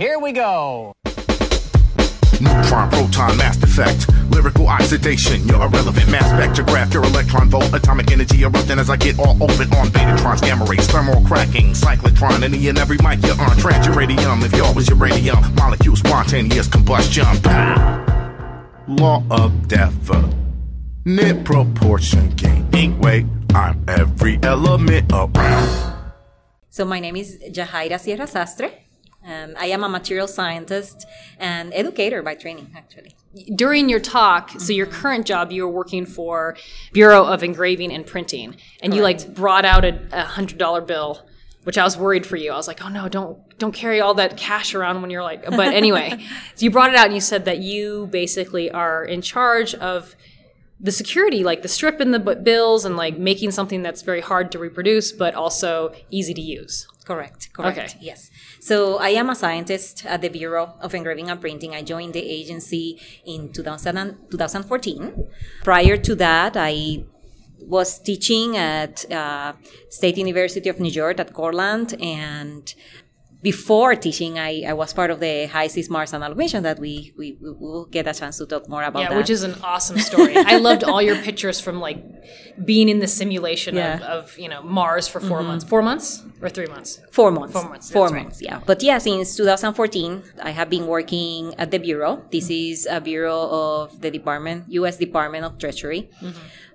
Here we go. Neutron, proton, mass effect, lyrical oxidation. You're irrelevant, mass spectrograph. Your electron volt, atomic energy erupting as I get all open on betatrons, gamma rays, thermal cracking, cyclotron. Any and every mic you're on, trans uranium. If y'all was uranium, molecule spontaneous combustion. Pow! Law of definite proportion, gaining weight. I'm every element around. So my name is Yajaira Sierra Sastre. Um, I am a material scientist and educator by training, actually. During your talk, so your current job, you were working for Bureau of Engraving and Printing, and you like brought out a, a hundred dollar bill, which I was worried for you. I was like, oh no, don't don't carry all that cash around when you're like. But anyway, so you brought it out and you said that you basically are in charge of the security, like the strip in the bills, and like making something that's very hard to reproduce, but also easy to use. Correct, correct. Okay. Yes. So I am a scientist at the Bureau of Engraving and Printing. I joined the agency in 2000 2014. Prior to that, I was teaching at uh, State University of New York at Cortland and before teaching, I, I was part of the HI-SEAS Mars Analog mission that we, we, we will get a chance to talk more about Yeah, that. which is an awesome story. I loved all your pictures from like being in the simulation of, Yeah. Mm-hmm. of you know Mars for 4 months, four months or three months. Four months. Four months, Four right. months, yeah. But yeah, since 2014, I have been working at the Bureau. This is a Bureau of the Department, U.S. Department of Treasury.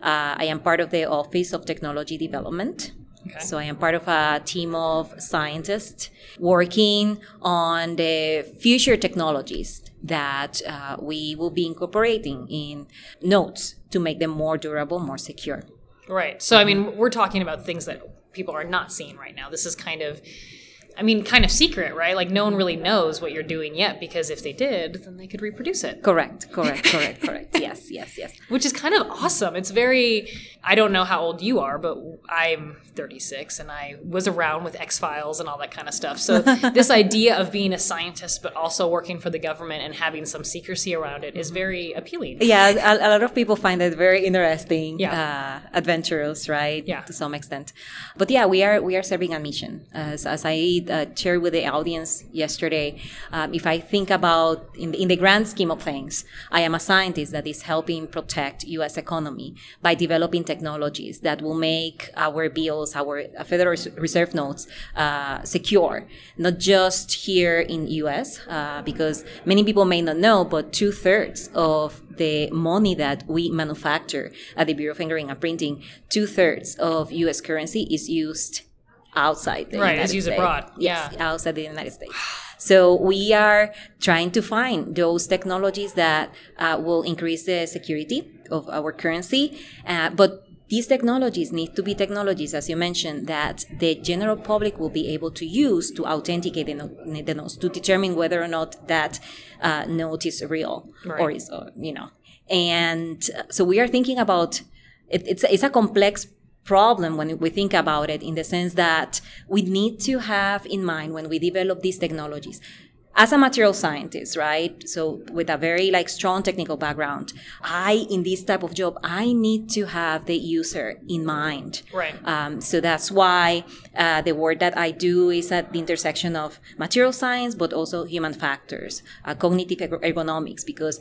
Uh, I am part of the Office of Technology Development. So I am part of a team of scientists working on the future technologies that uh, we will be incorporating in nodes to make them more durable, more secure. Right. So I mean, we're talking about things that people are not seeing right now. This is kind of I mean, kind of secret, right? Like no one really knows what you're doing yet because if they did, then they could reproduce it. Correct, correct, correct, correct. Yes, yes, yes. Which is kind of awesome. It's very I don't know how old you are, but I'm 36 and I was around with X Files and all that kind of stuff. So this idea of being a scientist but also working for the government and having some secrecy around it is very appealing. yeah a, a lot of people find it very interesting Yeah. uh, adventurous right Yeah. to some extent but yeah we are we are serving a mission as, as i uh, shared with the audience yesterday um, if i think about in the, in the grand scheme of things i am a scientist that is helping protect us economy by developing technologies that will make our bills our uh, federal reserve notes uh, secure not just here in us uh, because many people may not know but two-thirds of the money that we manufacture at the Bureau of Engraving and Printing, two thirds of U.S. currency is used outside the Right, United States. abroad. Yes, Yeah. outside the United States. So we are trying to find those technologies that uh, will increase the security of our currency, uh, but these technologies need to be technologies, as you mentioned, that the general public will be able to use to authenticate the, no- the notes, to determine whether or not that uh, note is real or is, uh, you know. And uh, so we are thinking about it, it's, it's a complex problem when we think about it in the sense that we need to have in mind when we develop these technologies as a material scientist right so with a very like strong technical background i in this type of job i need to have the user in mind Right. um, so that's why uh, the work that I do is at the intersection of material science, but also human factors, uh, cognitive ergonomics, because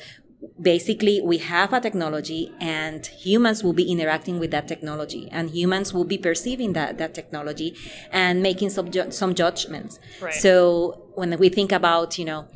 basically we have a technology and humans will be interacting with that technology and humans will be perceiving that, that technology and making some, ju- some judgments. Right. So when we think about, you know,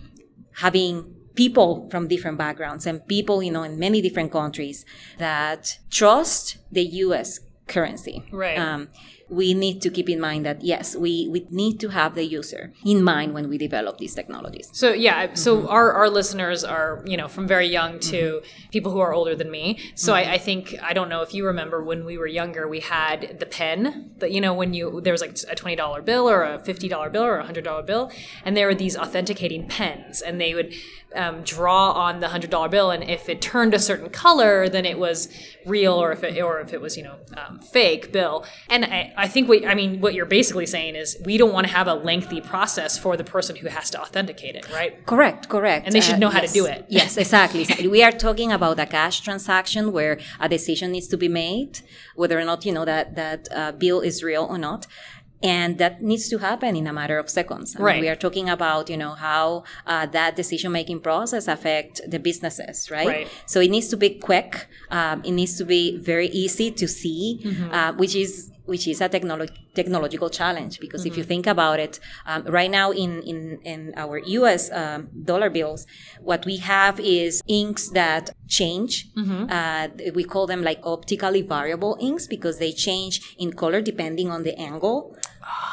having people from different backgrounds and people, you know, in many different countries that trust the U.S. currency. Right. Um, we need to keep in mind that yes, we, we need to have the user in mind when we develop these technologies. So yeah, so Mm-hmm. our, our listeners are you know from very young to people who are older than me. So Mm-hmm. I, I think I don't know if you remember when we were younger, we had the pen that you know when you there was like a twenty dollar bill or a fifty dollar bill or a hundred dollar bill, and there were these authenticating pens, and they would um, draw on the hundred dollar bill, and if it turned a certain color, then it was real, or if it or if it was you know um, fake bill. And I, I think what I mean what you're basically saying is we don't want to have a lengthy process for the person who has to authenticate it, right? Correct, correct. And they should know how to do it. Yes, exactly. We are talking about a cash transaction where a decision needs to be made, whether or not you know that that uh, bill is real or not. and that needs to happen in a matter of seconds. I mean, Right. we are talking about you know how uh, that decision making process affect the businesses, right? Right. So it needs to be quick. Um, it needs to be very easy to see, Mm-hmm. uh, which is which is a technolo- technological challenge because if you Mm-hmm. think about it, um, right now in in in our U.S. Um, dollar bills, what we have is inks that change. Mm-hmm. Uh, we call them like optically variable inks because they change in color depending on the angle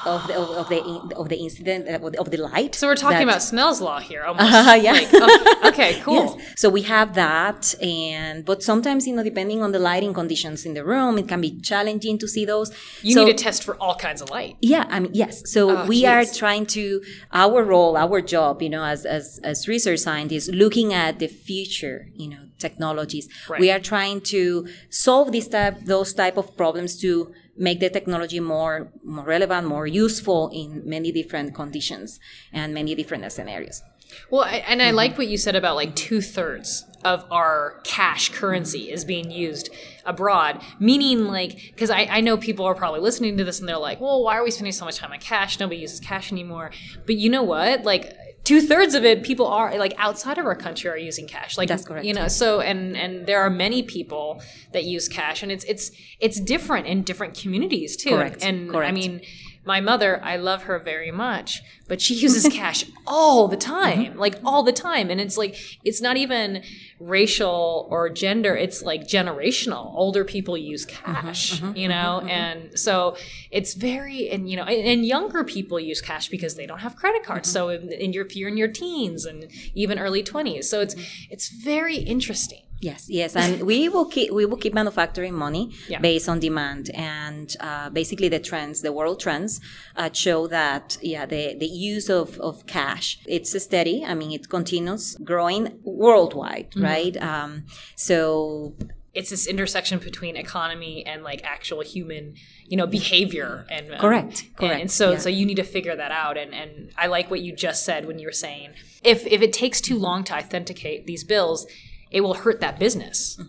of the of, the of the incident uh, of the, light. So we're talking that- about Snell's law here. Almost. Uh, yeah. Like, oh, okay, cool. Yes. So we have that, and but sometimes you know, depending on the lighting conditions in the room, it can be challenging to see those. You so, need to test for all kinds of light. yeah, I mean, yes. So Oh, we are trying to our role, our job, you know, as as as research scientists, looking at the future, you know, technologies. Right. We are trying to solve these type those type of problems to make the technology more more relevant, more useful in many different conditions and many different scenarios. Well, I, and Mm-hmm. I like what you said about like two thirds of our cash currency is being used abroad, meaning like, because I, I know people are probably listening to this and they're like, well, why are we spending so much time on cash? Nobody uses cash anymore. But you know what? Like, two thirds of it, people are like outside of our country are using cash. Like, That's correct. You know, so and and there are many people that use cash, and it's it's it's different in different communities too. Correct. And I Correct. mean, my mother, I love her very much, but she uses cash all the time, Mm-hmm. like all the time. And it's like, it's not even racial or gender, it's like generational. Older people use Mm-hmm, cash, you know? And so it's very, and you know, and, and younger people use cash because they don't have credit cards. Mm-hmm. So in, in your, you're in your teens and even early 20s. So it's, Mm-hmm. it's very interesting. Yes, yes, and we will keep we will keep manufacturing money Yeah. based on demand, and uh, basically the trends, the world trends, uh, show that yeah, the the use of of cash it's steady. I mean, it continues growing worldwide, Mm-hmm. right? Um, so It's this intersection between economy and like actual human, you know, behavior and um, Correct, and- correct, And, so, yeah. so you need to figure that out. And and I like what you just said when you were saying if if it takes too long to authenticate these bills, it will hurt that business.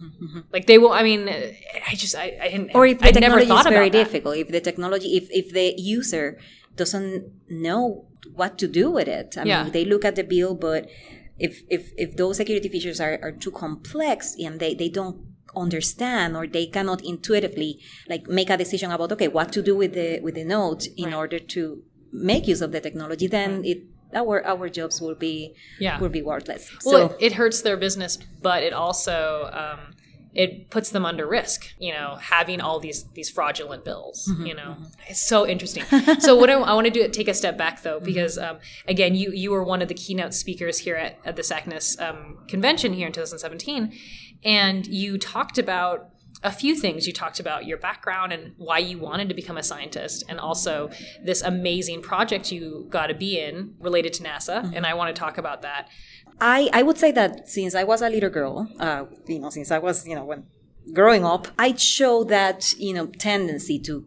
Like they will. I mean, I just I, I didn't. Mm-hmm, or if the I never technology is very about that. difficult, if the technology, if if the user doesn't know what to do with it, I Yeah. mean, they look at the bill, but if if if those security features are, are too complex and they they don't understand or they cannot intuitively like make a decision about okay what to do with the with the note in order to make use of the technology then it our our jobs will be Yeah. will be worthless Well, so it, it hurts their business, but it also um, it puts them under risk. You know, having all these these fraudulent bills. Mm-hmm, You know, it's so interesting. so what I, I want to do take a step back though, Mm-hmm. because um, again, you you were one of the keynote speakers here at, at the SACNAS um, convention here in 2017, and you talked about a few things. You talked about your background and why you wanted to become a scientist, and also this amazing project you got to be in related to NASA. Mm-hmm. And I want to talk about that. I, I would say that since I was a little girl, uh, you know, since I was, you know, when growing up, I showed that, you know, tendency to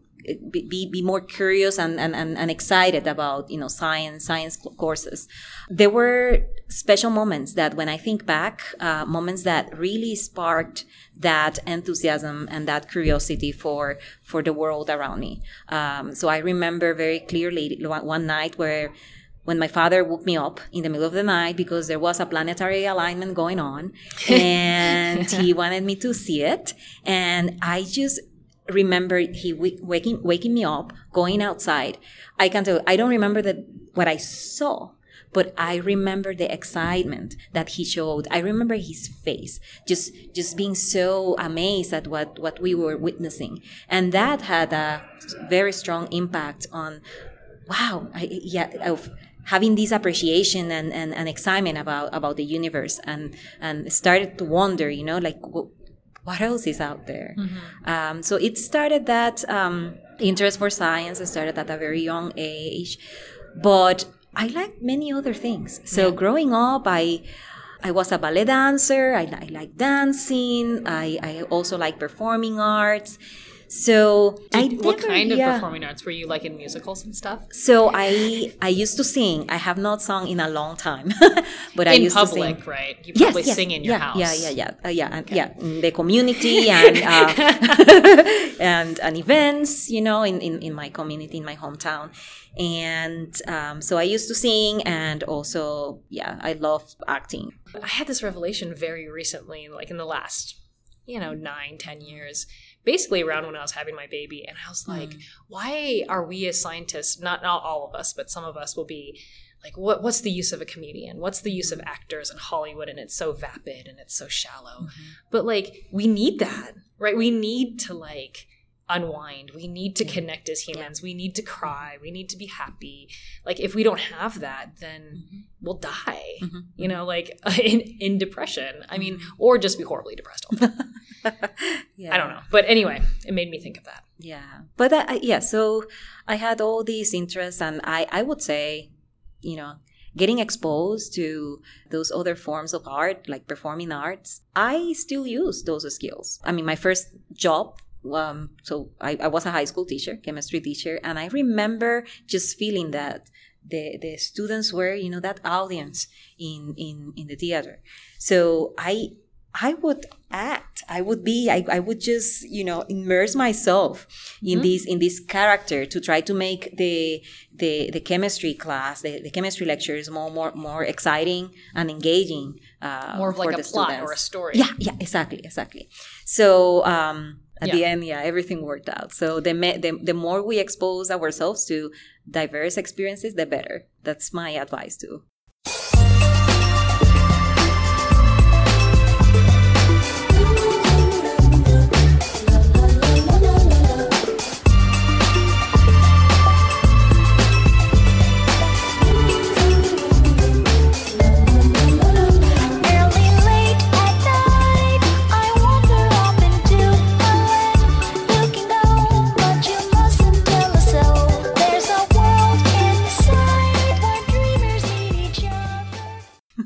be, be, more curious and, and, and, and excited about, you know, science, science courses. There were special moments that when I think back, uh, moments that really sparked that enthusiasm and that curiosity for, for the world around me. Um, so I remember very clearly one one night where when my father woke me up in the middle of the night because there was a planetary alignment going on and he wanted me to see it and i just remember he waking waking me up going outside. I can tell i don't remember the, what i saw but i remember the excitement that he showed. I remember his face just just being so amazed at what what we were witnessing. And that had a very strong impact on wow I, yeah of having this appreciation and, and, and excitement about about the universe. And and started to wonder you know like what else is out there um, so it started that um, interest for science it started at a very young age but i like many other things so growing up i I was a ballet dancer. I, I like dancing. I, I also like performing arts. So I what never- kind of yeah. performing arts were you like in musicals and stuff? So I I used to sing. I have not sung in a long time, but I in used to sing. right? You probably sing in your yeah, house. Yeah, yeah, yeah, uh, yeah, and, yeah. In the community and uh, and and events, you know, in, in in my community, in my hometown, and um, so I used to sing, and also, yeah, I love acting. I had this revelation very recently, like in the last, you know, nine, ten years, basically around when I was having my baby. And I was like, hmm. why are we as scientists, not, not all of us, but some of us will be like, what, what's the use of a comedian? What's the use of hmm. actors in Hollywood? And it's so vapid and it's so shallow. Mm-hmm. But like, we need that, right? We need to like, unwind. We need to connect as humans. We need to cry. We need to be happy. Like if we don't have that, then mm-hmm. we'll die. Mm-hmm. You know, mm-hmm. like in, in depression. I mean, or just be horribly depressed all the time. Yeah. I don't know. But anyway, it made me think of that. Yeah, but uh, I- yeah, so I had all these interests, and I I would say, you know, getting exposed to those other forms of art, like performing arts, I still use those skills. I mean, my first job. Um, so I, I was a high school teacher, chemistry teacher, and I remember just feeling that the the students were, you know, that audience in in in the theater. So I I would act. I would be. I, I would just you know immerse myself in this in this character to try to make the the the chemistry class, the, the chemistry lectures more more more exciting and engaging. Uh, More of like a plot or a story. Yeah, yeah, exactly, exactly. So um, at the end, yeah, everything worked out. So the, me- the the more we expose ourselves to diverse experiences, the better. That's my advice too.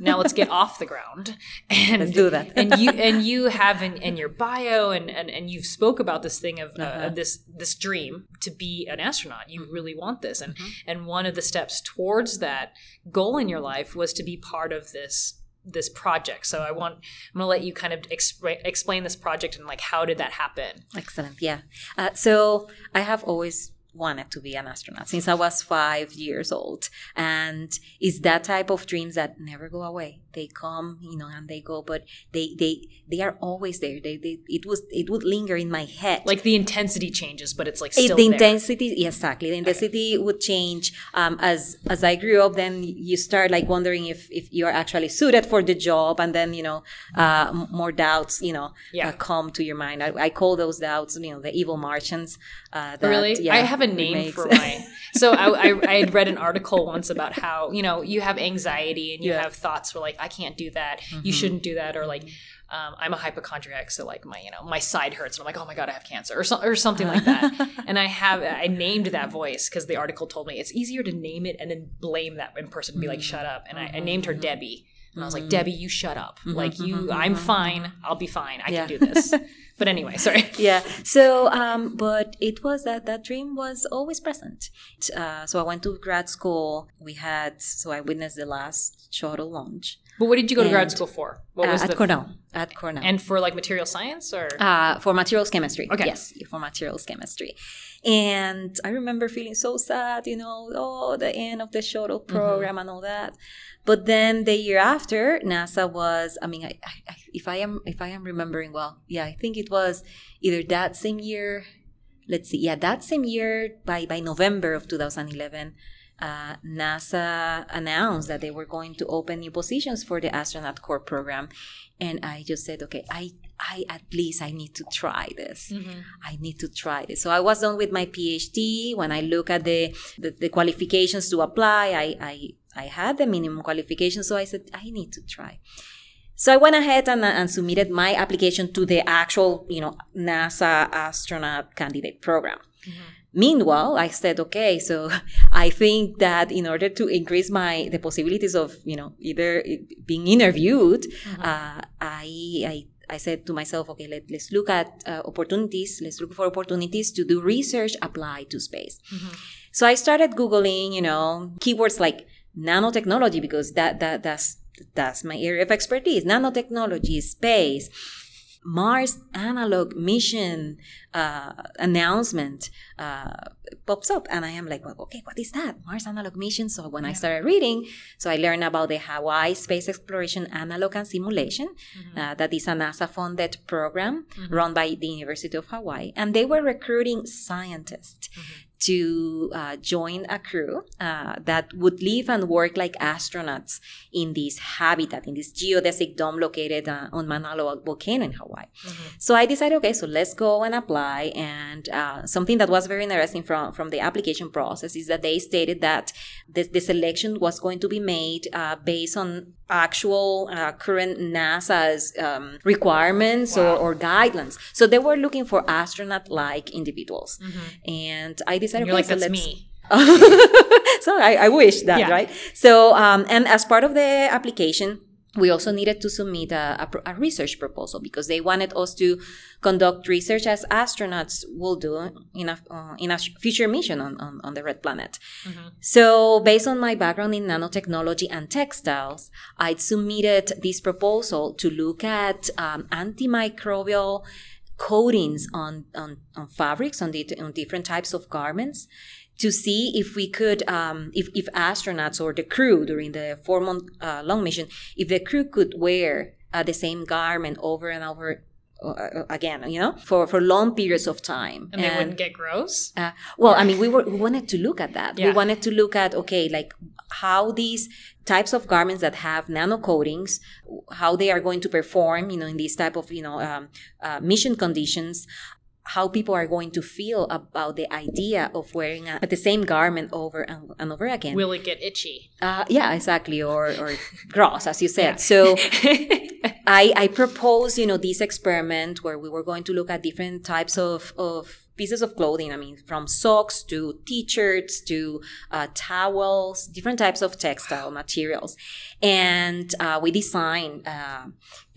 Now let's get off the ground and Let's do that. and you and you have in, in your bio and, and and you've spoke about this thing of, uh, Uh-huh. of this this dream to be an astronaut you Mm-hmm. really want this and and one of the steps towards that goal in your life was to be part of this this project so i want i'm going to let you kind of expra- explain this project and like how did that happen Excellent. Yeah. Uh, so I have always wanted to be an astronaut since I was five years old. And it's that type of dreams that never go away. They come, you know, and they go, but they they they are always there. They, they it was it would linger in my head. like the intensity changes but it's like It- still the there. intensity exactly the intensity would change um, as as i grew up then you start like wondering if if you're actually suited for the job and then you know uh, more doubts you know Yeah. uh, come to your mind I, I call those doubts you know the evil martians uh, that, really yeah, i have a name remakes. for my so I, I, I had read an article once about how you know you have anxiety and you Yeah. Have thoughts where like i can't do that. You shouldn't do that. Or like um, i'm a hypochondriac so like my you know my side hurts and i'm like oh my god i have cancer or, so, or something like that. And i have i named that voice because the article told me it's easier to name it and then blame that in person and be like Mm-hmm. shut up. And I, I named her debbie and i was like debbie you shut up. Like you i'm fine. I'll be fine. I Mm-hmm. Yeah. can do this. But anyway sorry. Yeah. So um but it was that that dream was always present. Uh, so i went to grad school. We had so i witnessed the last shuttle launch but what did you go to grad school for what uh, was at the cornell at cornell and for like material science or uh, for materials chemistry. Okay. Yes, for materials chemistry. And I remember feeling so sad, you know, oh, the end of the shuttle Mm-hmm. program and all that. But then the year after, NASA was. I mean, I, I- if I am if I am remembering well, yeah, I think it was either that same year. Let's see, yeah, that same year by by November of 2011. Uh, NASA announced that they were going to open new positions for the astronaut corps program, and I just said, okay, I, I at least I need to try this. I need to try this. So I was done with my PhD. When I look at the the, the qualifications to apply, I, I I had the minimum qualifications. So I said, I need to try. So I went ahead and, and submitted my application to the actual, you know, NASA astronaut candidate program. Meanwhile, I said, okay, so I think that in order to increase my the possibilities of you know either being interviewed, uh, I, I I said to myself, okay, let, let's look at uh, opportunities. Let's look for opportunities to do research applied to space. So I started googling, you know, keywords like nanotechnology because that that that's that's my area of expertise. Nanotechnology, space, Mars analog mission uh, announcement uh, pops up, and I am like, well, okay, what is that? Mars analog mission. So when I started reading, so I learned about the Hawaii Space Exploration Analog and Simulation. Uh, that is a NASA-funded program run by the University of Hawaii, and they were recruiting scientists to uh, join a crew uh, that would live and work like astronauts in this habitat, in this geodesic dome located uh, on Mauna volcano in Hawaii. So I decided, okay, so let's go and apply. And uh, something that was very interesting from, from the application process is that they stated that the, the selection was going to be made uh, based on actual uh, current NASA's um, requirements or, or guidelines. So they were looking for astronaut-like individuals. And I decided, Mm-hmm. You're like, so let's- me. so I, I wish that, Yeah. right? So, um, and as part of the application, we also needed to submit a, a, a research proposal because they wanted us to conduct research as astronauts will do in a, uh, in a future mission on, on, on the red planet. So, based on my background in nanotechnology and textiles, I submitted this proposal to look at um, antimicrobial coatings on, on, on fabrics, on, the, on different types of garments, to see if we could, um, if, if astronauts or the crew during the four month uh, long mission, if the crew could wear uh, the same garment over and over uh, again, you know, for, for long periods of time. And they wouldn't get gross. Uh, well, I mean, we were we wanted to look at that. We wanted to look at okay, like how these types of garments that have nano coatings, how they are going to perform, you know, in these type of you know um, uh, mission conditions. How people are going to feel about the idea of wearing a, the same garment over and, and over again. Will it get itchy? Uh, yeah, exactly, or or gross, as you said. So I I proposed, you know, this experiment where we were going to look at different types of of pieces of clothing. I mean, from socks to t-shirts to uh, towels, different types of textile materials, and uh, we designed uh,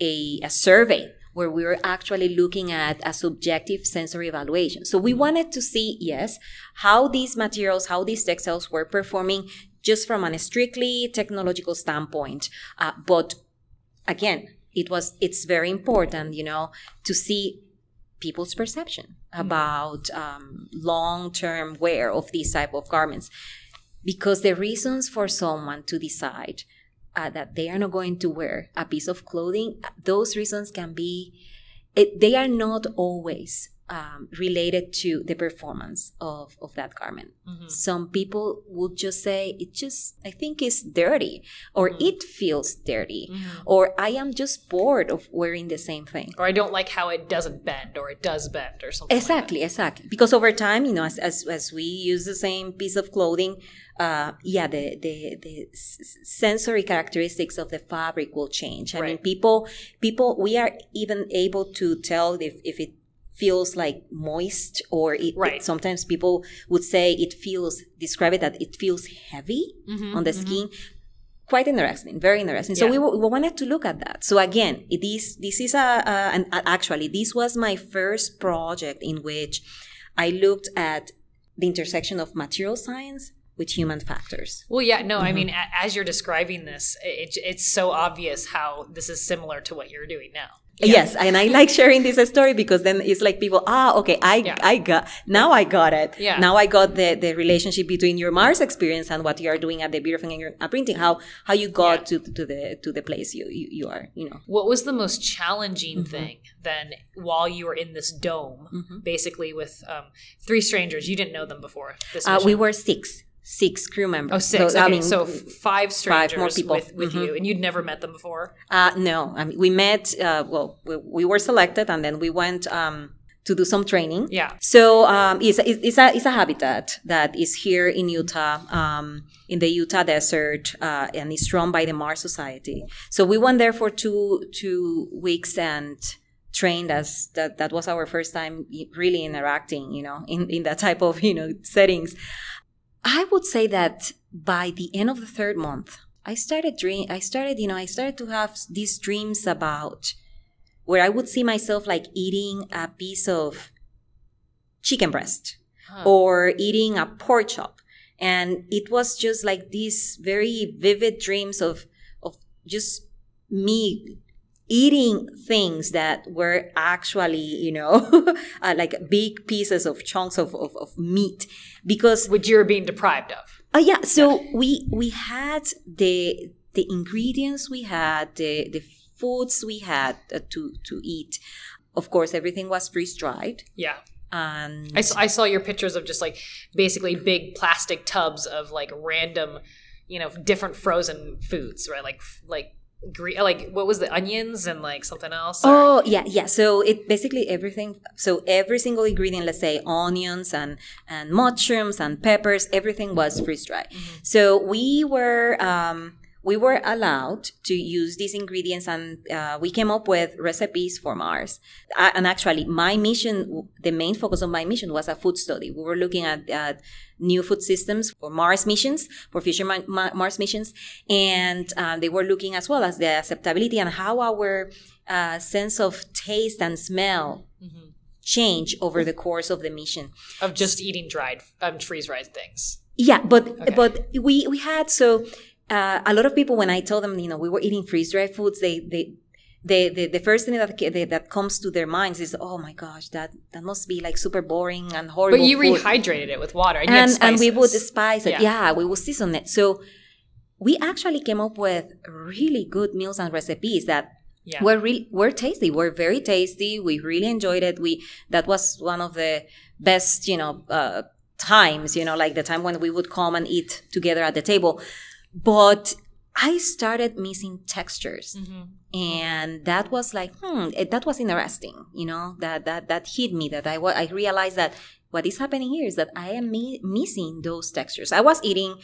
a a survey where we were actually looking at a subjective sensory evaluation. So we wanted to see, yes, how these materials, how these textiles were performing just from a strictly technological standpoint. Uh, but again, it was it's very important, you know, to see people's perception about um, long-term wear of these type of garments because the reasons for someone to decide uh, that they are not going to wear a piece of clothing those reasons can be it, they are not always um, related to the performance of, of that garment some people would just say it just i think it's dirty or it feels dirty or i am just bored of wearing the same thing Or I don't like how it doesn't bend, or it does bend, or something. like that. Exactly, exactly. Because over time, you know, as, as, as we use the same piece of clothing, uh, yeah, the, the, the sensory characteristics of the fabric will change. I mean, people, people, we are even able to tell if, if it feels like moist or it, Right. sometimes people would say it feels, describe it that it feels heavy on the skin quite interesting very interesting so we, we wanted to look at that so again it is this is a, a an, actually this was my first project in which i looked at the intersection of material science with human factors Well, yeah, no, Mm-hmm. I mean, as you're describing this, it, it's so obvious how this is similar to what you're doing now. Yes and i like sharing this story because then it's like people ah okay i Yeah. i got now i got it Yeah. now i got the the relationship between your mars experience and what you are doing at the Bureau of Finger uh, printing how how you got to to the to the place you you, you are you know What was the most challenging Mm-hmm. thing then while you were in this dome, basically with um, three strangers? You didn't know them before. This uh, we were six six crew members Oh, six. So, okay, I mean, so five strangers five more people. with, with you, and you'd never met them before. Uh, no, I mean, we met, uh, well, we, we were selected and then we went um, to do some training. Yeah. So um, it's, a- it's, a, it's a habitat that is here in Utah, um, in the Utah desert, uh, and it's run by the Mars Society. So we went there for two, two weeks and trained as that, that was our first time really interacting, you know, in, in that type of, you know, settings. I would say that by the end of the third month, I started dream. I started, you know, I started to have these dreams about where I would see myself like eating a piece of chicken breast or eating a pork chop. And it was just like these very vivid dreams of, of just me eating things that were actually, you know, uh, like big pieces of chunks of, of, of meat because Which you're being deprived of. uh, yeah, so we we had the the ingredients we had, the the foods we had uh, to to eat. Of course, everything was freeze dried, Yeah. and I saw your pictures of just like basically big plastic tubs of like random, you know, different frozen foods, right? Like like gre- like what was the onions and like something else? or- Oh yeah, yeah. So it basically everything. So every single ingredient, let's say onions and and mushrooms and peppers, everything was freeze dried. So we were um, we were allowed to use these ingredients, and uh, we came up with recipes for Mars. Uh, and actually, my mission, the main focus of my mission, was a food study. We were looking at. at new food systems for Mars missions, for future Ma- Ma- Mars missions, and um, they were looking as well as the acceptability and how our uh, sense of taste and smell change over the course of the mission. of just eating dried um, freeze dried things. Yeah, but but we we had so uh, a lot of people when I told them you know we were eating freeze dried foods they they. They, the, the first thing that that that comes to their minds is oh my gosh that that must be like super boring and horrible But you food. rehydrated it with water and, and and we would spice it. Yeah. Yeah. we would season it. So we actually came up with really good meals and recipes that Yeah. were really were tasty. Were very tasty. We really enjoyed it. We that was one of the best, you know, uh, times. You know, like the time when we would come and eat together at the table. But I started missing textures. And that was like hmm it, that was interesting you know that that that hit me that i i realized that what is happening here is that i am mi- missing those textures. I was eating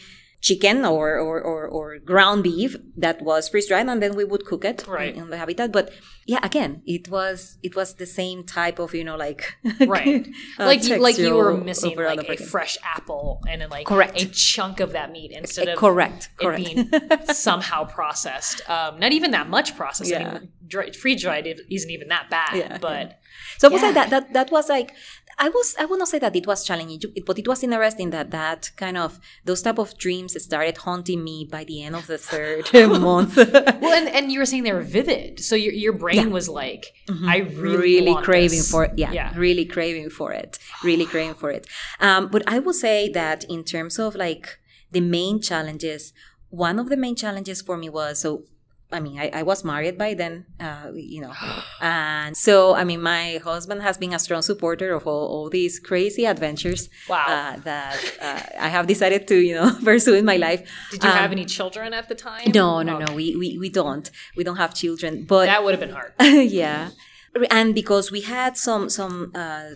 chicken or or, or, or ground beef that was freeze dried and then we would cook it in- Right. in, the habitat but yeah again it was it was the same type of you know like right uh, like you, like you were missing like a protein. fresh apple and then like Correct. a chunk of that meat instead of correct it correct being somehow processed um, not even that much processed I mean, dry, freeze dried isn't even that bad Yeah, but So I say Yeah. that, that that was like I was I would not say that it was challenging, but it was interesting that that kind of those type of dreams started haunting me by the end of the third month. well and, and you were saying they were vivid so your, your brain was like i really, really craving this. for it. Yeah, yeah really craving for it. Really craving for it. Um, but I would say that in terms of like the main challenges, one of the main challenges for me was so. I mean, I, I was married by then, uh, you know, and so I mean, my husband has been a strong supporter of all, all these crazy adventures Wow. uh, that uh, I have decided to, you know, pursue in my life. did you Um, have any children at the time No, no, Okay. no. We, we we don't. We don't have children. But that would have been hard yeah and because we had some some uh,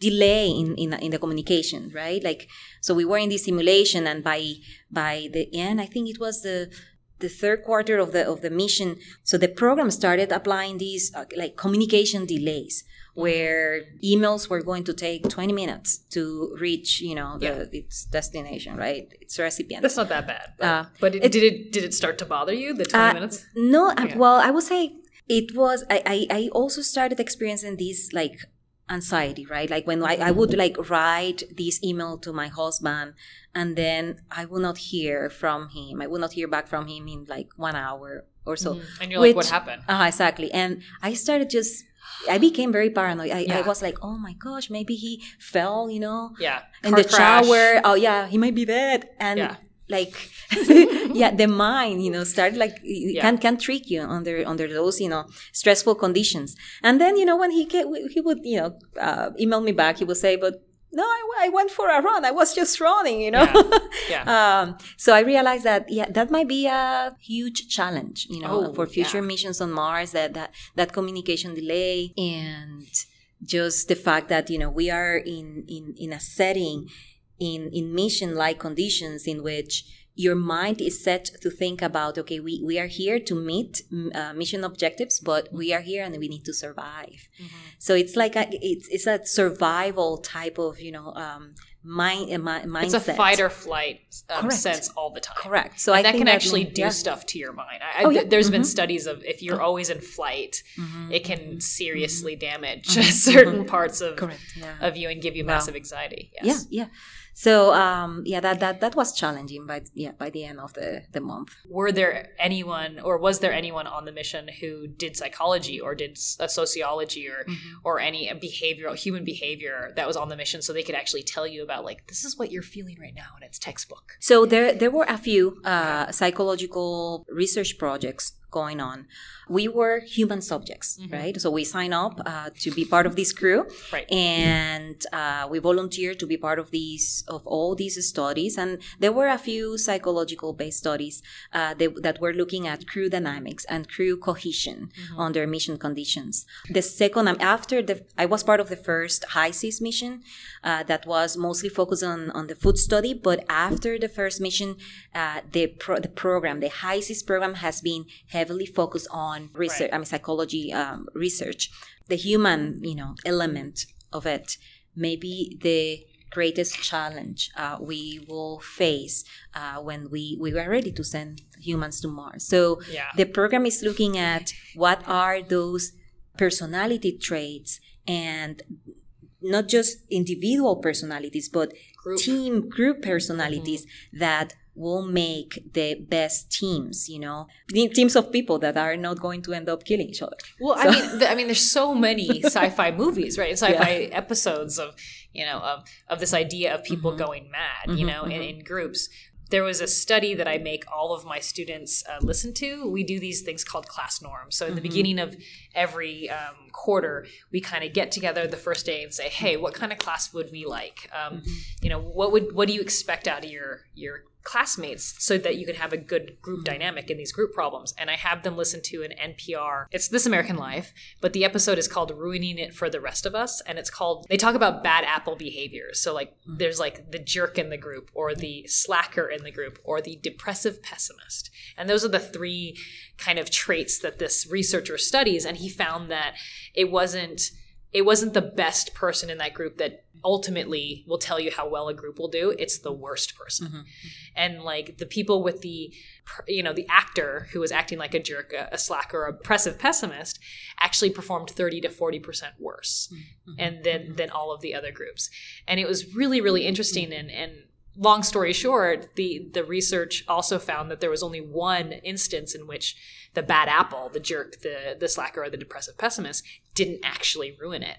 delay in, in in the communication right like so we were in this simulation and by by the end i think it was the the third quarter of the of the mission so the program started applying these uh, like communication delays where emails were going to take 20 minutes to reach you know the, Yeah. its destination right its recipient that's not that bad but, Uh, but it, did it did it start to bother you the 20 Uh, minutes No, uh, Yeah. well, I would say it was. I, I I also started experiencing these like anxiety, right? Like when I, I would like write this email to my husband, and then I will not hear from him. I will not hear back from him in like one hour or so. and you're like what happened Uh, exactly. And I started just. I became very paranoid. I, I was like, "Oh my gosh, maybe he fell," you know, yeah in the crash. shower. Oh yeah, he might be dead. And Yeah. Like yeah, the mind, you know, start like Yeah. can can trick you under under those you know stressful conditions. And then you know when he ca- he would you know uh, email me back, he would say, "But no, I, I went for a run. I was just running," you know. Yeah. um, so I realized that yeah, that might be a huge challenge, you know, Oh, for future yeah. missions on Mars. That that that communication delay and just the fact that you know we are in in in a setting in in mission like conditions in which your mind is set to think about okay we, we are here to meet uh, mission objectives but we are here and we need to survive so it's like a, it's, it's a survival type of you know um, mind, uh, mi- mindset It's a fight or flight um, sense all the time. correct so that can actually do yeah. stuff to your mind. I, I, Oh, yeah. There's been Mhm. studies of if you're always in flight, Mm-hmm. it can seriously damage certain parts of Correct, yeah. of you and give you Wow. massive anxiety. Yes. yeah yeah so um yeah that that that was challenging but yeah by the end of the the month Were there anyone, or was there anyone on the mission who did psychology or did s- uh, sociology or Mm-hmm. or any behavioral human behavior that was on the mission, so they could actually tell you about like this is what you're feeling right now, and it's textbook. So there, there were a few uh, psychological research projects going on. We were human subjects, right? So we sign up uh, to be part of this crew, Right. And uh, we volunteered to be part of these of all these studies. And there were a few psychological based studies uh, that, that were looking at crew dynamics and crew cohesion under mission conditions. The second, um, after the, I was part of the first HI-SEAS mission uh, that was mostly focused on, on the food study. But after the first mission, uh, the pro, the program, the HI-SEAS program, has been heavily focused on research. I mean, psychology um, research, the human, you know, element of it. Maybe the greatest challenge uh, we will face uh, when we, we are ready to send humans to Mars. So Yeah. the program is looking at what are those personality traits and not just individual personalities, but Group. team group personalities that will make the best teams. You know, teams of people that are not going to end up killing each other. Well, I mean, th- I mean, there's so many sci-fi movies, right? Sci-fi episodes of you know of of this idea of people Mm-hmm. going mad, you know, in, in groups. There was a study that I make all of my students uh, listen to. We do these things called class norms. So, in the Mm-hmm. beginning of every um, quarter, we kind of get together the first day and say, "Hey, what kind of class would we like? Um, Mm-hmm. You know, what would what do you expect out of your your classmates so that you can have a good group mm-hmm. dynamic in these group problems. And I have them listen to an NPR. It's This American Life, but the episode is called Ruining It for the Rest of Us. And it's called, they talk about bad apple behaviors. So, like, mm. there's like the jerk in the group, or the slacker in the group, or the depressive pessimist. And those are the three kind of traits that this researcher studies. And he found that it wasn't it wasn't the best person in that group that ultimately will tell you how well a group will do. It's the worst person. Mm-hmm. And like the people with the you know the actor who was acting like a jerk a, a slacker a oppressive pessimist actually performed 30 to 40 percent worse mm-hmm. and then mm-hmm. than all of the other groups. And it was really really interesting and and long story short the the research also found that there was only one instance in which the bad apple the jerk the the slacker or the depressive pessimist didn't actually ruin it.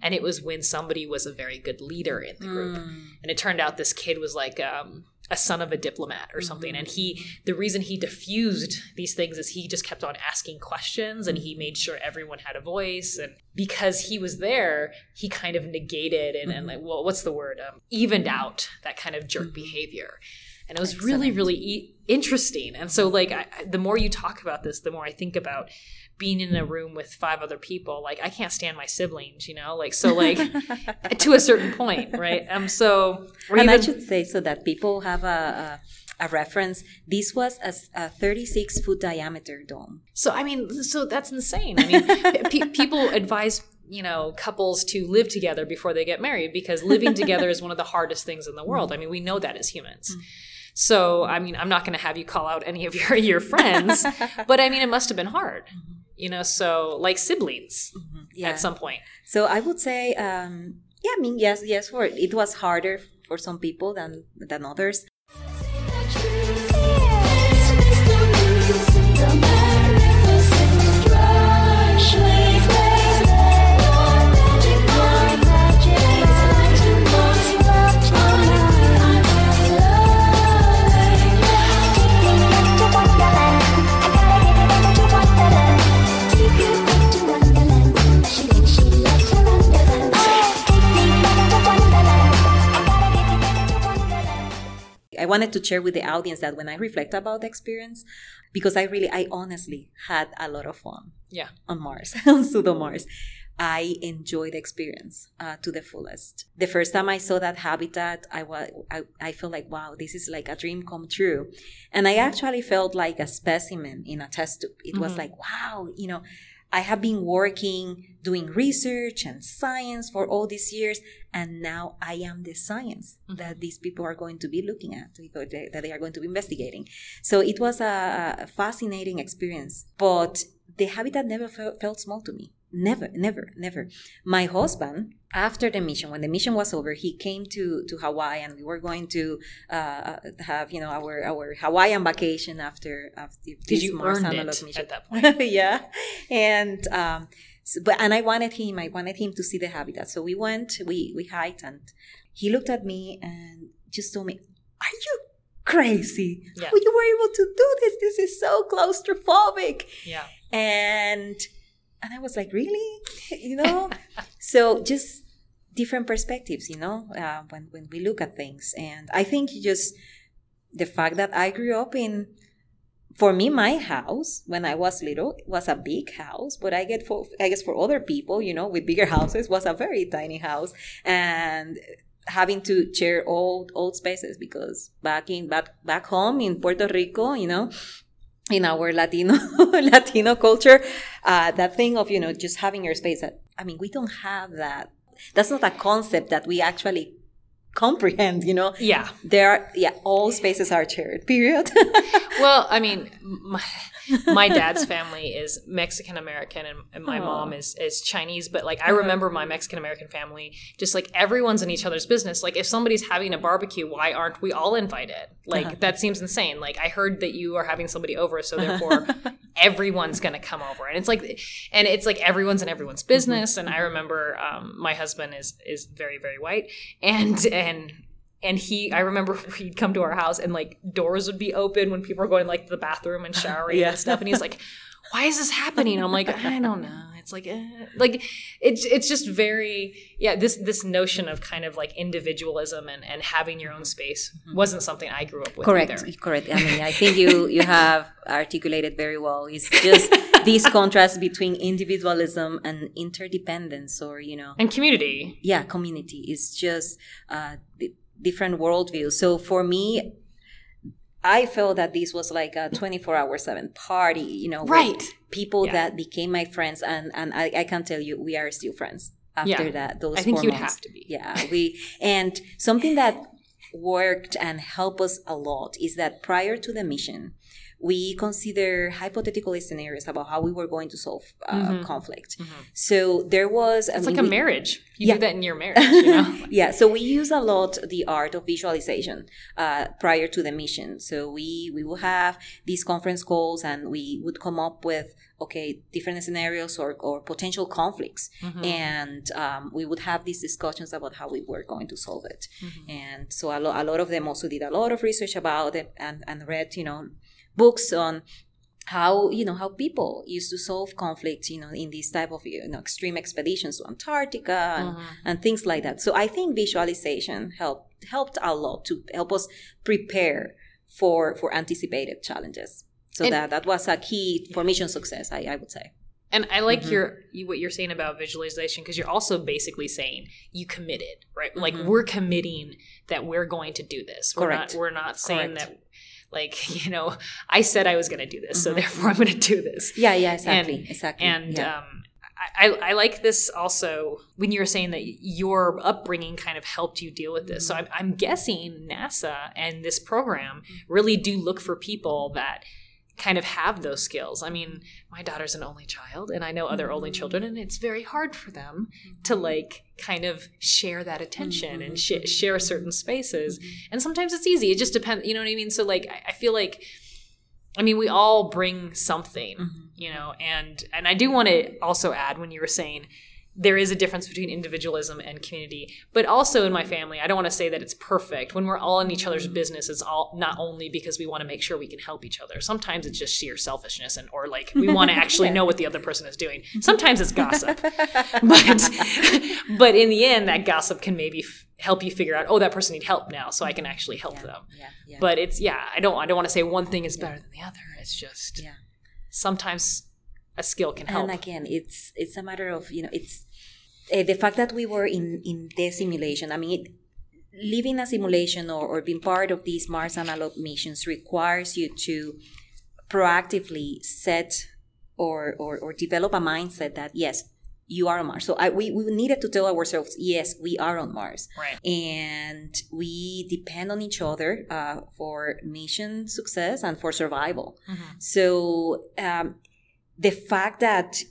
And it was when somebody was a very good leader in the group. And it turned out this kid was like um, a son of a diplomat or something. And he the reason he diffused these things is he just kept on asking questions and he made sure everyone had a voice. And because he was there he kind of negated and, and like well what's the word? Um, evened out that kind of jerk behavior and it was really really e- interesting and so like I, the more you talk about this the more i think about being in a room with five other people like i can't stand my siblings you know like so like to a certain point right um so and I should say so that people have a, a, a reference. This was a 36 foot diameter dome. So I mean, so that's insane. I mean, pe- people advise you know couples to live together before they get married because living together is one of the hardest things in the world. I mean, we know that as humans. So I mean, I'm not going to have you call out any of your your friends, but I mean, it must have been hard. You know, so like siblings Yeah. at some point. So I would say, um, yeah, I mean, yes, yes, for it was harder for some people than than others. Wanted to share with the audience that when I reflect about the experience, because I really, I honestly had a lot of fun Yeah. on Mars, on pseudo Mars. I enjoyed the experience uh, to the fullest. The first time I saw that habitat, I was I, I felt like wow, this is like a dream come true, and I actually felt like a specimen in a test tube. It was like wow, you know, I have been working doing research and science for all these years, and now I am the science that these people are going to be looking at, that they are going to be investigating. So it was a, fascinating experience, but the habitat never fe- felt small to me. Never, never, never. My husband, after the mission, when the mission was over, he came to, to Hawaii, and we were going to uh, have you know our our Hawaiian vacation after after this you Mars analog it mission at that point. yeah and um so, but and i wanted him i wanted him to see the habitat. So we went we we hiked and he looked at me and just told me are you crazy? Yeah. how you were able to do this. This is so claustrophobic. Yeah. and and i was like really? You know? So just different perspectives you know uh, when when we look at things. And i think just the fact that i grew up in for me my house when i was little was a big house but i get for i guess for other people you know with bigger houses was a very tiny house. And having to share old old spaces because back in back back home in puerto rico you know in our latino latino culture uh, that thing of you know just having your space that i mean we don't have that. That's not a concept that we actually comprehend you know Yeah. there are yeah all spaces are shared period Well, I mean, my, my dad's family is Mexican American and, and my Aw. mom is, is Chinese. But like, I uh-huh. remember my Mexican American family, just like everyone's in each other's business. Like, if somebody's having a barbecue, why aren't we all invited? Like, uh-huh. that seems insane. Like, I heard that you are having somebody over, so therefore everyone's going to come over. And it's like, and it's like everyone's in everyone's mm-hmm. business. And I mm-hmm. remember um, my husband is is very very white, and and and he i remember he'd come to our house and like doors would be open when people were going like to the bathroom and showering Yeah. and stuff. And he's like why is this happening? I'm like i don't know. It's like eh. like it's it's just very yeah this this notion of kind of like individualism and and having your own space wasn't something i grew up with correct. either. correct. I mean i think you you have articulated very well. It's just this contrast between individualism and interdependence or you know and community. Yeah community is just uh different worldviews so for me i felt that this was like a 24 hour 7 party you know with Right. people Yeah. that became my friends and and i, I can tell you we are still friends after Yeah. that those i think you'd months. have to be Yeah, we and something that worked and helped us a lot is that prior to the mission, we consider hypothetical scenarios about how we were going to solve uh, conflict. So there was I Mm-hmm. it's mean, like a we- marriage you Yeah. do that in your marriage you know yeah, so we use a lot the art of visualization uh, prior to the mission. So we we will have these conference calls and we would come up with okay different scenarios or, or potential conflicts, and um, we would have these discussions about how we were going to solve it. And so a, lo- a lot of them also did a lot of research about it and and read you know books on how you know how people used to solve conflicts you know in these type of you know extreme expeditions to antarctica and, and things like that so i think visualization helped helped a lot to help us prepare for for anticipated challenges so And- that that was a key for mission success i, I would say And I like Mm-hmm. your you, what you're saying about visualization because you're also basically saying you committed, right? Like Mhm. we're committing that we're going to do this. We're Correct. not we're not saying Correct. that like, you know, I said I was going to do this, so Mhm. therefore I'm going to do this. yeah yeah exactly exactly And yeah. um I, I- like this also when you were saying that your upbringing kind of helped you deal with this. So I'm, I'm guessing NASA and this program really do look for people that kind of have those skills. I mean, my daughter's an only child, and I know other only mm-hmm. children, and it's very hard for them to mm-hmm. like kind of share that attention and mm-hmm. sh- share certain spaces. And sometimes it's easy. It just depends. You know what I mean? So like, I, I feel like. I mean, we all bring something, you know, and and I do want to also add when you were saying there is a difference between individualism and community, but also in my family, I don't want to say that it's perfect. When we're all in each other's business, it's all not only because we want to make sure we can help each other. Sometimes it's just sheer selfishness, and or like we want to actually know what the other person is doing. Sometimes it's gossip, but but in the end, that gossip can maybe f- help you figure out oh that person need help now so i can actually help them yeah, yeah. but it's yeah i don't i don't want to say one thing is better than the other it's just Yeah. sometimes a skill can help. and again it's it's a matter of you know it's uh, the fact that we were in in the simulation i mean it, living a simulation or, or being part of these mars analog missions requires you to proactively set or, or or develop a mindset that yes you are on mars. So I, we, we needed to tell ourselves yes we are on mars. Right. And we depend on each other uh, for mission success and for survival. So um, the fact that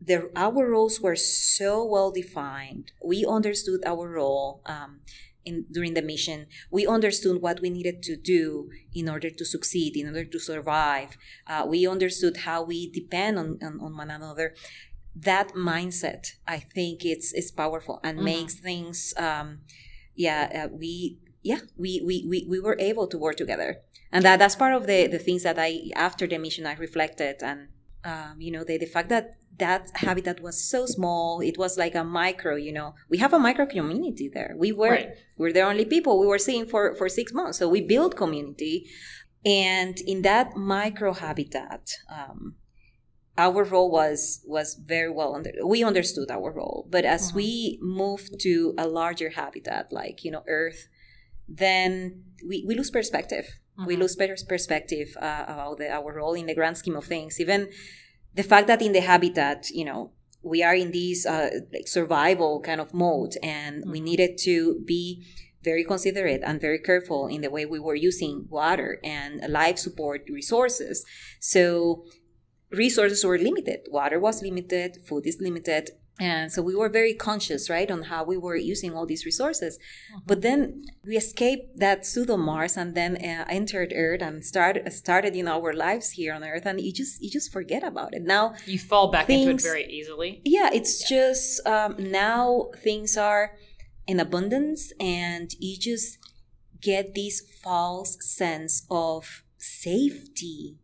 the, our roles were so well defined, we understood our role um, in during the mission. We understood what we needed to do in order to succeed, in order to survive. Uh, we understood how we depend on, on, on one another that mindset i think it's is powerful and makes things um yeah uh, we yeah we, we we we were able to work together and that that's part of the the things that i after the mission i reflected and um, you know the, the fact that that habitat was so small it was like a micro you know. We have a micro community there. We were Right. we're the only people we were seeing for for six months. So we built community and in that micro habitat um, our role was was very well under we understood our role. But as we moved to a larger habitat like you know earth then we, we lose perspective we lose better perspective uh, about the, our role in the grand scheme of things. Even the fact that in the habitat you know we are in this uh, like survival kind of mode and we needed to be very considerate and very careful in the way we were using water and life support resources. So resources were limited. Water was limited food is limited and so we were very conscious right on how we were using all these resources. But then we escaped that pseudo mars and then uh, entered earth and started started you know our lives here on earth. And you just you just forget about it. Now you fall back into it very easily. Yeah it's just um, now things are in abundance and you just get this false sense of safety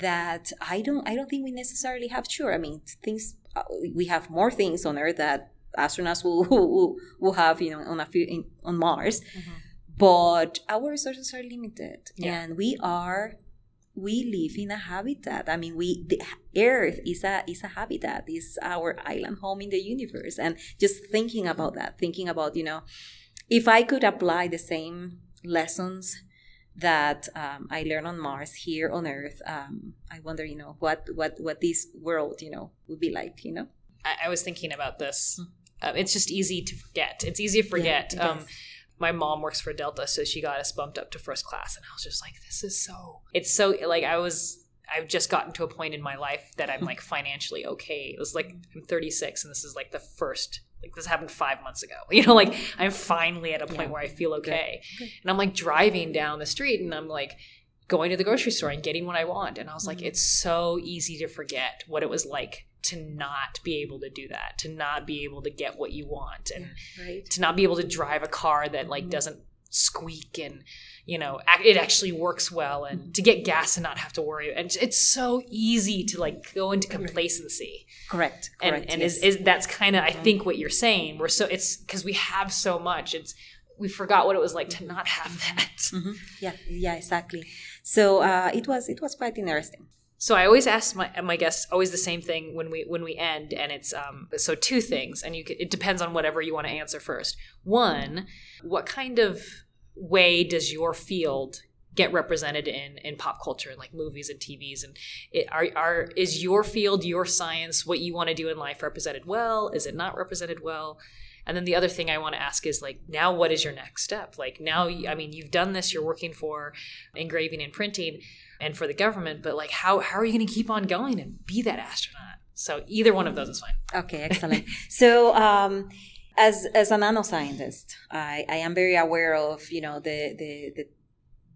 that i don't i don't think we necessarily have. Sure i mean things Uh, we have more things on earth that astronauts will will, will have you know on a few in, on mars. Mm-hmm. But our resources are limited. Yeah. and we are we live in a habitat. I mean we the earth is a is a habitat. Is our island home in the universe. And just thinking about that thinking about you know if i could apply the same lessons that um, i learned on mars here on earth um, i wonder you know what what what this world you know would be like you know I, I was thinking about this. Uh, it's just easy to forget. It's easy to forget. it um, my mom works for Delta, so she got us bumped up to first class, and I was just like, "This is so." It's so like I was. I've just gotten to a point in my life that I'm like financially okay. It was like I'm 36, and this is like the first. Like this happened five months ago. You know, like I'm finally at a point Yeah. where I feel okay, and I'm like driving down the street, and I'm like going to the grocery store and getting what I want. And I was like, mm-hmm. it's so easy to forget what it was like to not be able to do that, to not be able to get what you want, and right to not be able to drive a car that like mm-hmm. doesn't squeak and you know it actually works well and to get gas and not have to worry. And it's so easy to like go into complacency. Correct and correct and yes. is, is that's kind of i think what you're saying. We're so it's because we have so much. It's we forgot what it was like to not have that. Mhm. yeah yeah exactly. So uh, it was it was quite interesting So I always ask my my guests always the same thing when we when we end, and it's um so two things, and you could, it depends on whatever you want to answer first. One, what kind of way does your field get represented in in pop culture and like movies and TVs and it, are are is your field your science what you want to do in life represented well? Is it not represented well? And then the other thing I want to ask is like, now what is your next step? Like now, I mean, you've done this. You're working for engraving and printing, and for the government. But like, how how are you going to keep on going and be that astronaut? So either one of those is fine. Okay, excellent. so, um, as as a nanoscientist, I, I am very aware of you know the the the,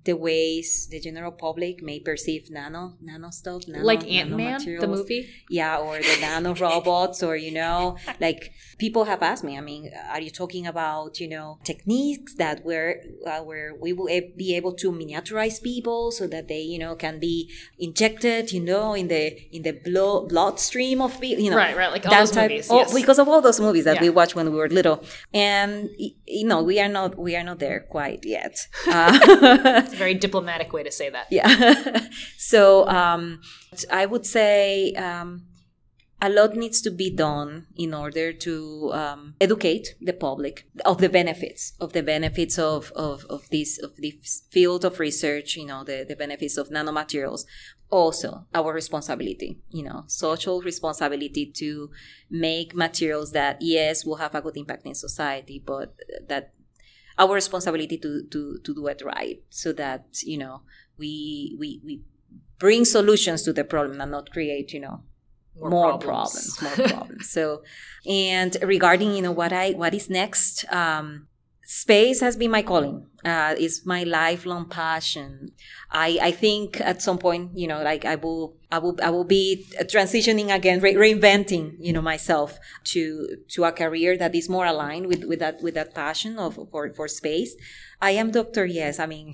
the ways the general public may perceive nano nano stuff, nano, like Ant Man, the movie. yeah, or the nano robots, or you know, like people have asked me. I mean, are you talking about you know techniques that where uh, where we will be able to miniaturize people so that they you know can be injected, you know, in the in the blood bloodstream of people, you know, Right, right, like all those type- movies, yes. because of all those movies that Yeah. we watched when we were little, and you know, we are not we are not there quite yet. Uh, It's a very diplomatic way to say that. yeah. so um, I would say um, a lot needs to be done in order to um, educate the public of the benefits of the benefits of, of, of this of this field of research. You know, the, the benefits of nanomaterials. Also, our responsibility, you know, social responsibility to make materials that yes will have a good impact in society, but that our responsibility to to to do it right so that you know we we we bring solutions to the problem and not create you know More more, problems. problems. more problems so and regarding you know what i what is next um space has been my calling uh is my lifelong passion i i think at some point you know like i will i will i will be transitioning again re- reinventing you know myself to to a career that is more aligned with with that with that passion of for for space i am dr yes i mean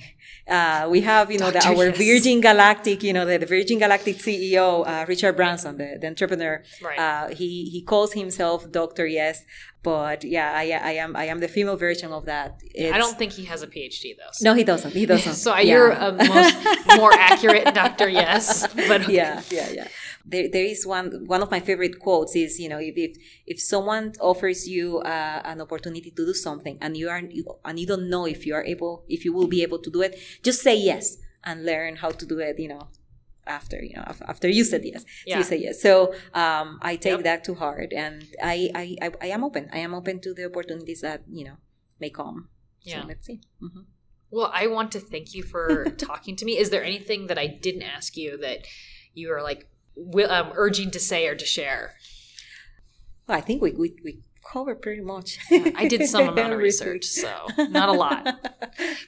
uh we have you know the, our Yes. virgin galactic you know the, the virgin galactic ceo uh, richard branson the, the entrepreneur Right. uh, he he calls himself Doctor Yes, but yeah, I, I am I am the female version of that. I don't think he has a PhD though. No, he doesn't. He doesn't. So Yeah. you're a most more accurate Doctor Yes, but okay. yeah, yeah, yeah. There, there is one one of my favorite quotes is you know if if, if someone offers you uh, an opportunity to do something and you are you, and you don't know if you are able if you will be able to do it, just say yes and learn how to do it. You know. After you know, after you said yes, so you say yes. So um, I take Yep. that to heart, and I, I, I, I am open. I am open to the opportunities that you know may come. Yeah. So let's see. Mhm. Well, I want to thank you for talking to me. Is there anything that I didn't ask you that you are like wi- um, urging to say or to share? Well, I think we we, we cover pretty much. I did some amount of research, so not a lot.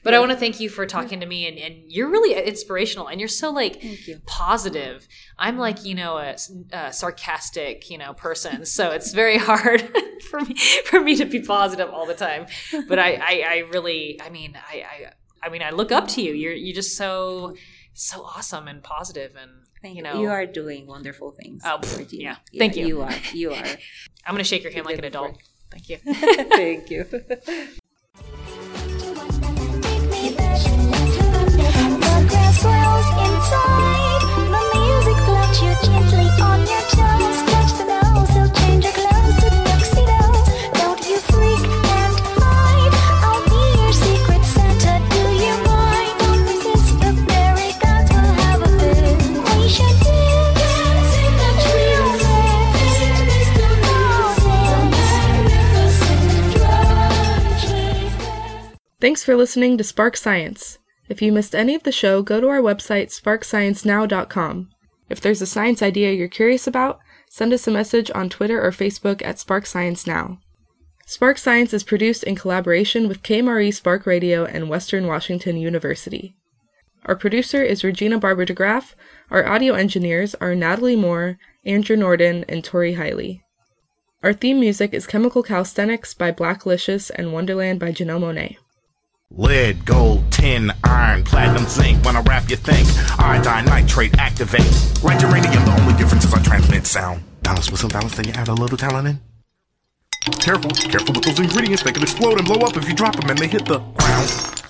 But I want to thank you for talking to me, and, and you're really inspirational, and you're so like you. positive. I'm like you know a, a sarcastic you know person, so it's very hard for me for me to be positive all the time. But I I, I really I mean I, I I mean I look up to you. You're you're just so so awesome and positive, and Thank you know You are doing wonderful things. Oh, pff, Regina. yeah. Thank you. You are. You are. I'm gonna shake your hand like an adult. Thank you. Thank you. The grass Thanks for listening to Spark Science. If you missed any of the show, go to our website, sparksciencenow.com. If there's a science idea you're curious about, send us a message on Twitter or Facebook at Spark Science Now. Spark Science is produced in collaboration with KMRE Spark Radio and Western Washington University. Our producer is Regina Barber DeGraaff. Our audio engineers are Natalie Moore, Andrew Norden, and Tori Hiley. Our theme music is Chemical Calisthenics by Blackalicious and Wonderland by Janelle Monáe. Lead, gold, tin, iron, platinum, zinc. When I rap, you think iodine, nitrate, activate. Like uranium, the only difference is I transmit sound. Balance with some balance, then you add a little talent in. Careful, careful with those ingredients. They can explode and blow up if you drop them and they hit the ground.